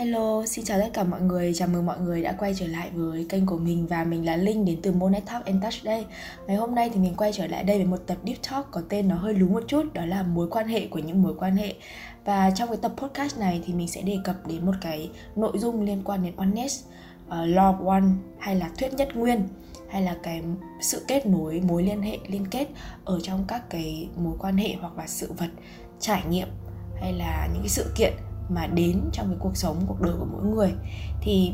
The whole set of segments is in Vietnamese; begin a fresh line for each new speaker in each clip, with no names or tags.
Hello, xin chào tất cả mọi người, chào mừng mọi người đã quay trở lại với kênh của mình và mình là Linh đến từ Monet Talk and Touch đây. Ngày hôm nay thì mình quay trở lại đây với một tập Deep Talk có tên nó hơi lú một chút, đó là mối quan hệ của những mối quan hệ. Và trong cái tập podcast này thì mình sẽ đề cập đến một cái nội dung liên quan đến honest, uh, ờ, love one hay là thuyết nhất nguyên hay là cái sự kết nối, mối liên hệ, liên kết ở trong các cái mối quan hệ hoặc là sự vật, trải nghiệm hay là những cái sự kiện mà đến trong cái cuộc sống, cuộc đời của mỗi người. Thì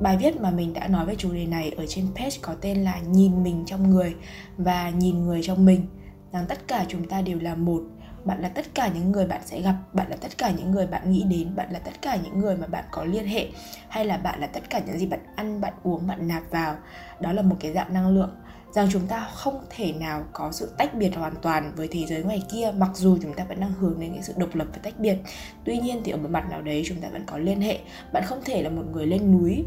bài viết mà mình đã nói về chủ đề này ở trên page có tên là nhìn mình trong người và nhìn người trong mình. Rằng tất cả chúng ta đều là một. Bạn là tất cả những người bạn sẽ gặp, bạn là tất cả những người bạn nghĩ đến, bạn là tất cả những người mà bạn có liên hệ, hay là bạn là tất cả những gì bạn ăn, bạn uống, bạn nạp vào. Đó là một cái dạng năng lượng rằng chúng ta không thể nào có sự tách biệt hoàn toàn với thế giới ngoài kia, mặc dù chúng ta vẫn đang hướng đến cái sự độc lập và tách biệt. Tuy nhiên thì ở một mặt nào đấy chúng ta vẫn có liên hệ. Bạn không thể là một người lên núi,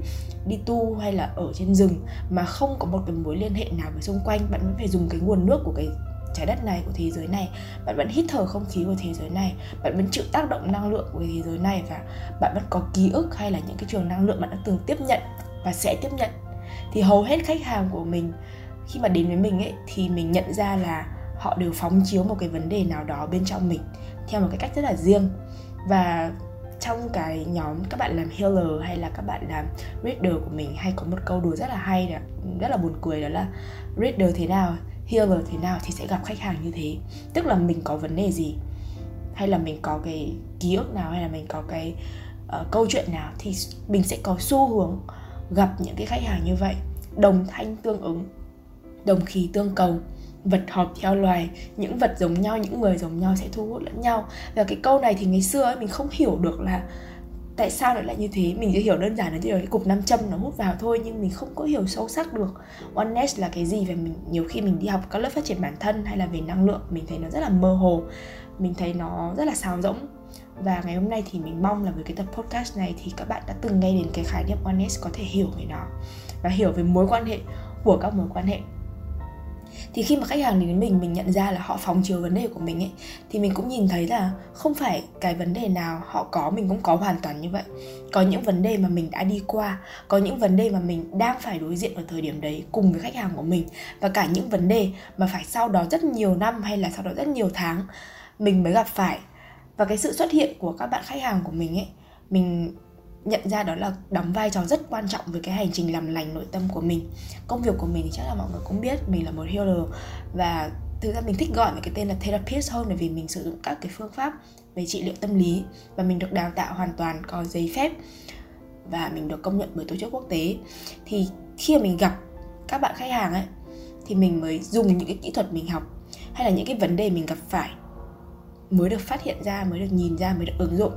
đi tu hay là ở trên rừng mà không có một cái mối liên hệ nào với xung quanh. Bạn vẫn phải dùng cái nguồn nước của cái trái đất này, của thế giới này. Bạn vẫn hít thở không khí của thế giới này. Bạn vẫn chịu tác động năng lượng của thế giới này và bạn vẫn có ký ức hay là những cái trường năng lượng bạn đã từng tiếp nhận và sẽ tiếp nhận. Thì hầu hết khách hàng của mình khi mà đến với mình ấy thì mình nhận ra là họ đều phóng chiếu một cái vấn đề nào đó bên trong mình theo một cái cách rất là riêng. Và trong cái nhóm các bạn làm healer hay là các bạn làm reader của mình hay có một câu đùa rất là hay đó, rất là buồn cười đó là reader thế nào healer thế nào thì sẽ gặp khách hàng như thế? Tức là mình có vấn đề gì? Hay là mình có cái ký ức nào? Hay là mình có cái uh, câu chuyện nào? Thì mình sẽ có xu hướng gặp những cái khách hàng như vậy đồng thanh tương ứng đồng khí tương cầu. Vật hợp theo loài những vật giống nhau những người giống nhau sẽ thu hút lẫn nhau. Và cái câu này thì ngày xưa ấy, mình không hiểu được là tại sao nó lại như thế. Mình chỉ hiểu đơn giản là chỉ cái cục nam châm nó hút vào thôi nhưng mình không có hiểu sâu sắc được. Oneness là cái gì và mình nhiều khi mình đi học các lớp phát triển bản thân hay là về năng lượng mình thấy nó rất là mơ hồ. Mình thấy nó rất là xào rỗng. Và ngày hôm nay thì mình mong là với cái tập podcast này thì các bạn đã từng nghe đến cái khái niệm oneness có thể hiểu về nó và hiểu về mối quan hệ của các mối quan hệ thì khi mà khách hàng đến mình mình nhận ra là họ phòng chiếu vấn đề của mình ấy, thì mình cũng nhìn thấy là không phải cái vấn đề nào họ có, mình cũng có hoàn toàn như vậy. Có những vấn đề mà mình đã đi qua, có những vấn đề mà mình đang phải đối diện ở thời điểm đấy cùng với khách hàng của mình. Và cả những vấn đề mà phải sau đó rất nhiều năm hay là sau đó rất nhiều tháng mình mới gặp phải. Và cái sự xuất hiện của các bạn khách hàng của mình ấy, mình nhận ra đó là đóng vai trò rất quan trọng với cái hành trình làm lành nội tâm của mình. Công việc của mình thì chắc là mọi người cũng biết, mình là một healer và thực ra mình thích gọi về cái tên là therapist hơn bởi vì mình sử dụng các cái phương pháp về trị liệu tâm lý và mình được đào tạo hoàn toàn có giấy phép và mình được công nhận bởi tổ chức quốc tế. Thì khi mà mình gặp các bạn khách hàng ấy, thì mình mới dùng những cái kỹ thuật mình học hay là những cái vấn đề mình gặp phải mới được phát hiện ra, mới được nhìn ra, mới được ứng dụng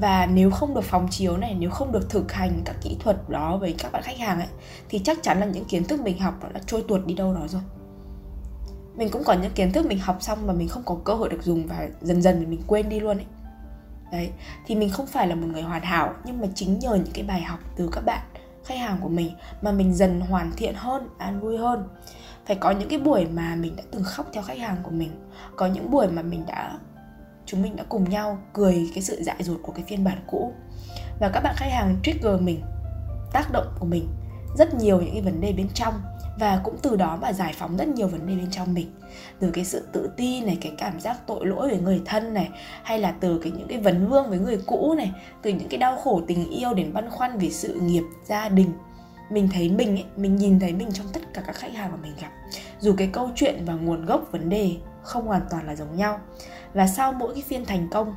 và nếu không được phóng chiếu này, nếu không được thực hành các kỹ thuật đó với các bạn khách hàng ấy, thì chắc chắn là những kiến thức mình học đã trôi tuột đi đâu đó rồi. Mình cũng có những kiến thức mình học xong mà mình không có cơ hội được dùng và dần dần thì mình quên đi luôn ấy. Đấy, thì mình không phải là một người hoàn hảo, nhưng mà chính nhờ những cái bài học từ các bạn, khách hàng của mình mà mình dần hoàn thiện hơn, an vui hơn. Phải có những cái buổi mà mình đã từng khóc theo khách hàng của mình, có những buổi mà mình đã chúng mình đã cùng nhau cười cái sự dại dột của cái phiên bản cũ. Và các bạn khách hàng trigger mình tác động của mình rất nhiều những cái vấn đề bên trong và cũng từ đó mà giải phóng rất nhiều vấn đề bên trong mình. Từ cái sự tự ti này cái cảm giác tội lỗi với người thân này hay là từ cái những cái vấn vương với người cũ này từ những cái đau khổ tình yêu đến băn khoăn về sự nghiệp gia đình mình thấy mình ấy, mình nhìn thấy mình trong tất cả các khách hàng mà mình gặp. Dù cái câu chuyện và nguồn gốc vấn đề không hoàn toàn là giống nhau và sau mỗi cái phiên thành công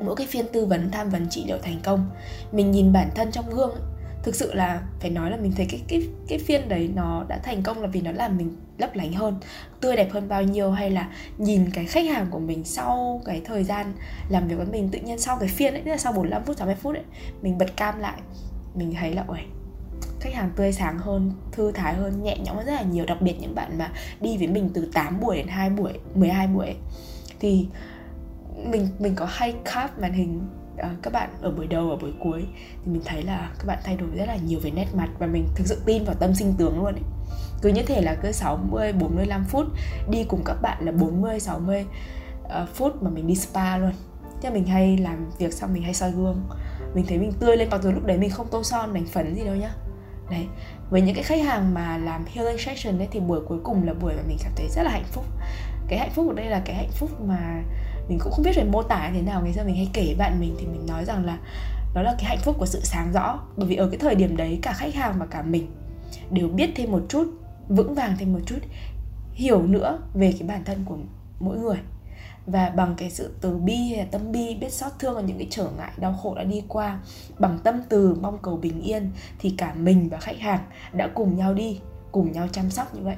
mỗi cái phiên tư vấn tham vấn trị liệu thành công mình nhìn bản thân trong gương ấy, thực sự là phải nói là mình thấy cái cái cái phiên đấy nó đã thành công là vì nó làm mình lấp lánh hơn tươi đẹp hơn bao nhiêu hay là nhìn cái khách hàng của mình sau cái thời gian làm việc với mình tự nhiên sau cái phiên ấy tức là sau 45 phút 60 phút ấy mình bật cam lại mình thấy là ôi khách hàng tươi sáng hơn, thư thái hơn, nhẹ nhõm hơn rất là nhiều. Đặc biệt những bạn mà đi với mình từ 8 buổi đến 2 buổi, 12 buổi thì mình mình có hay cap màn hình uh, các bạn ở buổi đầu ở buổi cuối thì mình thấy là các bạn thay đổi rất là nhiều về nét mặt và mình thực sự tin vào tâm sinh tướng luôn ấy. Cứ như thể là cứ 60 45 phút đi cùng các bạn là 40 60 uh, phút mà mình đi spa luôn. Thế mình hay làm việc xong mình hay soi gương. Mình thấy mình tươi lên mặc dù lúc đấy mình không tô son đánh phấn gì đâu nhá. Đấy với những cái khách hàng mà làm healing session đấy thì buổi cuối cùng là buổi mà mình cảm thấy rất là hạnh phúc cái hạnh phúc ở đây là cái hạnh phúc mà mình cũng không biết phải mô tả thế nào. Ngày xưa mình hay kể bạn mình thì mình nói rằng là đó là cái hạnh phúc của sự sáng rõ. Bởi vì ở cái thời điểm đấy cả khách hàng và cả mình đều biết thêm một chút, vững vàng thêm một chút, hiểu nữa về cái bản thân của mỗi người. Và bằng cái sự từ bi hay là tâm bi, biết xót thương ở những cái trở ngại, đau khổ đã đi qua, bằng tâm từ, mong cầu bình yên, thì cả mình và khách hàng đã cùng nhau đi, cùng nhau chăm sóc như vậy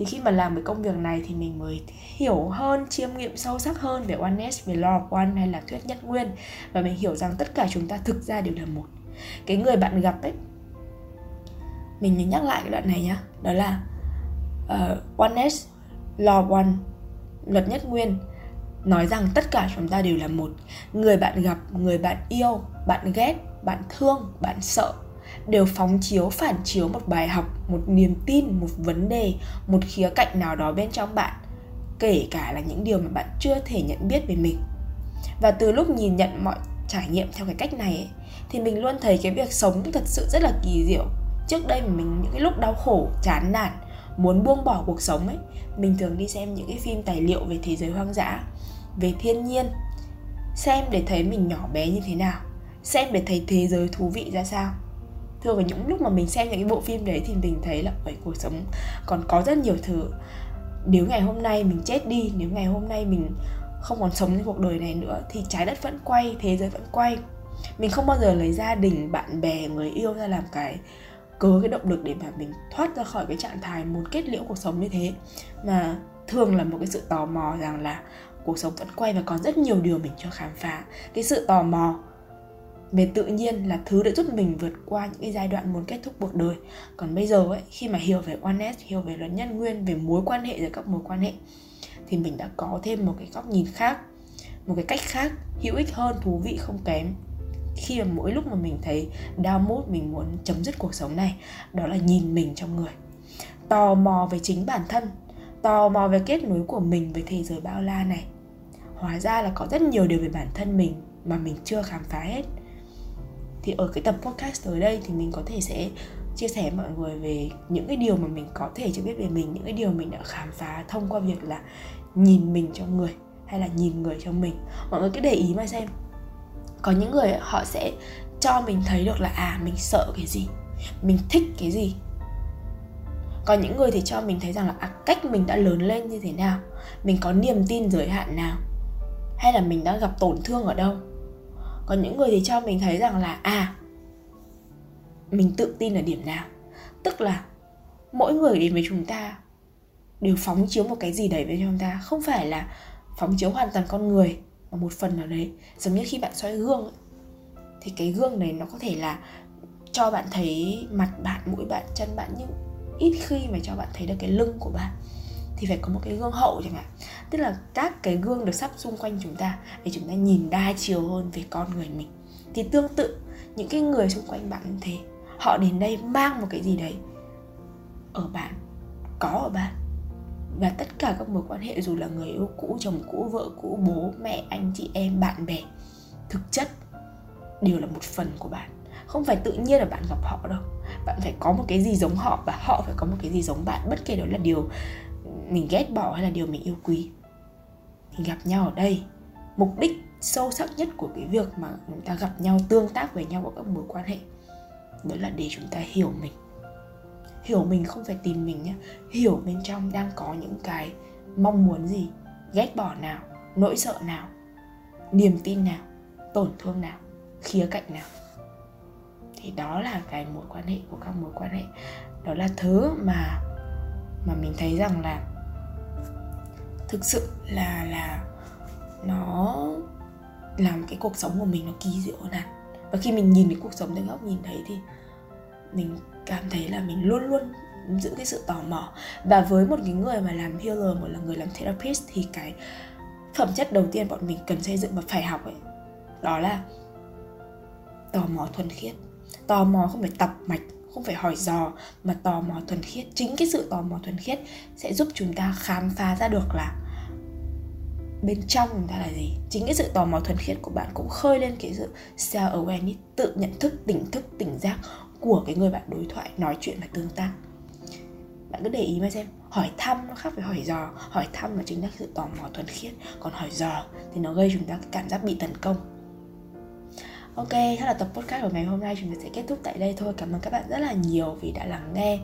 thì khi mà làm cái công việc này thì mình mới hiểu hơn chiêm nghiệm sâu sắc hơn về oneness về law of one hay là thuyết nhất nguyên. Và mình hiểu rằng tất cả chúng ta thực ra đều là một. Cái người bạn gặp ấy mình nhắc lại cái đoạn này nhá. Đó là uh, oneness law of one luật nhất nguyên nói rằng tất cả chúng ta đều là một. Người bạn gặp người bạn yêu bạn ghét bạn thương bạn sợ đều phóng chiếu phản chiếu một bài học một niềm tin một vấn đề một khía cạnh nào đó bên trong bạn kể cả là những điều mà bạn chưa thể nhận biết về mình. Và từ lúc nhìn nhận mọi trải nghiệm theo cái cách này ấy, thì mình luôn thấy cái việc sống thật sự rất là kỳ diệu. Trước đây mà mình những cái lúc đau khổ chán nản muốn buông bỏ cuộc sống ấy mình thường đi xem những cái phim tài liệu về thế giới hoang dã về thiên nhiên xem để thấy mình nhỏ bé như thế nào xem để thấy thế giới thú vị ra sao thường vào những lúc mà mình xem những cái bộ phim đấy thì mình thấy là ở cuộc sống còn có rất nhiều thứ. Nếu ngày hôm nay mình chết đi, nếu ngày hôm nay mình không còn sống trên cuộc đời này nữa, thì trái đất vẫn quay, thế giới vẫn quay. Mình không bao giờ lấy gia đình, bạn bè, người yêu ra làm cái cớ, cái động lực để mà mình thoát ra khỏi cái trạng thái muốn kết liễu cuộc sống như thế. Mà thường là một cái sự tò mò rằng là cuộc sống vẫn quay và còn rất nhiều điều mình chưa khám phá. Cái sự tò mò về tự nhiên là thứ đã giúp mình vượt qua những cái giai đoạn muốn kết thúc cuộc đời. Còn bây giờ ấy, khi mà hiểu về oneness, hiểu về luật nhân nguyên, về mối quan hệ giữa các mối quan hệ, thì mình đã có thêm một cái góc nhìn khác, một cái cách khác, hữu ích hơn, thú vị, không kém. Khi mà mỗi lúc mà mình thấy down mood, mình muốn chấm dứt cuộc sống này, đó là nhìn mình trong người. Tò mò về chính bản thân, tò mò về kết nối của mình với thế giới bao la này. Hóa ra là có rất nhiều điều về bản thân mình mà mình chưa khám phá hết thì ở cái tập podcast tới đây thì mình có thể sẽ chia sẻ mọi người về những cái điều mà mình có thể chưa biết về mình những cái điều mình đã khám phá thông qua việc là nhìn mình trong người hay là nhìn người trong mình. Mọi người cứ để ý mà xem. Có những người họ sẽ cho mình thấy được là à mình sợ cái gì mình thích cái gì. Có những người thì cho mình thấy rằng là à, cách mình đã lớn lên như thế nào mình có niềm tin giới hạn nào hay là mình đã gặp tổn thương ở đâu còn những người thì cho mình thấy rằng là à mình tự tin ở điểm nào. Tức là mỗi người đến với chúng ta đều phóng chiếu một cái gì đấy với chúng ta. Không phải là phóng chiếu hoàn toàn con người mà một phần nào đấy. Giống như khi bạn soi gương ấy, thì cái gương này nó có thể là cho bạn thấy mặt bạn mũi bạn chân bạn nhưng ít khi mà cho bạn thấy được cái lưng của bạn thì phải có một cái gương hậu chẳng hạn. Tức là các cái gương được sắp xung quanh chúng ta để chúng ta nhìn đa chiều hơn về con người mình. Thì tương tự, những cái người xung quanh bạn như thế, họ đến đây mang một cái gì đấy ở bạn, có ở bạn. Và tất cả các mối quan hệ dù là người yêu cũ, chồng cũ, vợ cũ, bố, mẹ, anh chị em, bạn bè, thực chất đều là một phần của bạn. Không phải tự nhiên là bạn gặp họ đâu. Bạn phải có một cái gì giống họ và họ phải có một cái gì giống bạn, bất kể đó là điều mình ghét bỏ hay là điều mình yêu quý? Thì gặp nhau ở đây, mục đích sâu sắc nhất của cái việc mà chúng ta gặp nhau, tương tác với nhau ở các mối quan hệ, đó là để chúng ta hiểu mình. Hiểu mình không phải tìm mình nhé hiểu bên trong đang có những cái mong muốn gì, ghét bỏ nào, nỗi sợ nào, niềm tin nào, tổn thương nào, khía cạnh nào. Thì đó là cái mối quan hệ của các mối quan hệ. Đó là thứ mà mà mình thấy rằng là thực sự là là nó làm cái cuộc sống của mình nó kỳ diệu hơn hẳn. Và khi mình nhìn cái cuộc sống từ góc nhìn đấy thì mình cảm thấy là mình luôn luôn giữ cái sự tò mò. Và với một cái người mà làm healer, một là người làm therapist thì cái phẩm chất đầu tiên bọn mình cần xây dựng và phải học ấy, đó là tò mò thuần khiết. Tò mò không phải tập mạch không phải hỏi dò, mà tò mò thuần khiết. Chính cái sự tò mò thuần khiết sẽ giúp chúng ta khám phá ra được là bên trong chúng ta là gì. Chính cái sự tò mò thuần khiết của bạn cũng khơi lên cái sự self awareness tự nhận thức, tỉnh thức, tỉnh giác của cái người bạn đối thoại, nói chuyện và tương tác. Bạn cứ để ý mà xem, hỏi thăm nó khác với hỏi dò. Hỏi thăm là chính là sự tò mò thuần khiết. Còn hỏi dò thì nó gây chúng ta cái cảm giác bị tấn công. Ok, thế là tập podcast của ngày hôm nay chúng ta sẽ kết thúc tại đây thôi. Cảm ơn các bạn rất là nhiều vì đã lắng nghe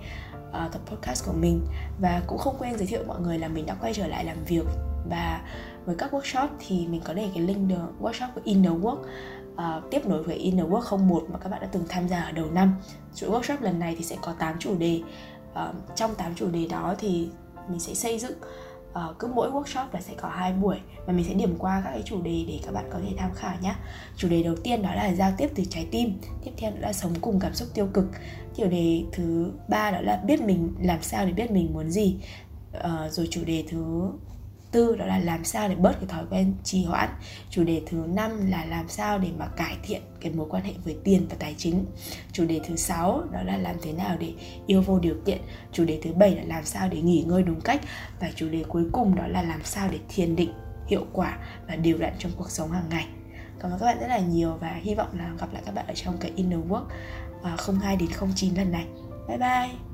uh, tập podcast của mình và cũng không quên giới thiệu mọi người là mình đã quay trở lại làm việc và với các workshop thì mình có để cái link được workshop của Inner Work uh, tiếp nối với Inner Work 01 mà các bạn đã từng tham gia ở đầu năm. Chuỗi workshop lần này thì sẽ có 8 chủ đề. Uh, trong 8 chủ đề đó thì mình sẽ xây dựng uh, cứ mỗi workshop là sẽ có hai buổi và mình sẽ điểm qua các cái chủ đề để các bạn có thể tham khảo nhé chủ đề đầu tiên đó là giao tiếp từ trái tim tiếp theo đó là sống cùng cảm xúc tiêu cực. Chủ đề thứ ba đó là biết mình làm sao để biết mình muốn gì. Uh, rồi chủ đề thứ tư đó là làm sao để bớt cái thói quen trì hoãn. Chủ đề thứ năm là làm sao để mà cải thiện cái mối quan hệ với tiền và tài chính. Chủ đề thứ sáu đó là làm thế nào để yêu vô điều kiện. Chủ đề thứ bảy là làm sao để nghỉ ngơi đúng cách. Và chủ đề cuối cùng đó là làm sao để thiền định hiệu quả và điều đặn trong cuộc sống hàng ngày. Cảm ơn các bạn rất là nhiều và hy vọng là gặp lại các bạn ở trong cái inner work à, 02 đến 09 lần này. Bye bye!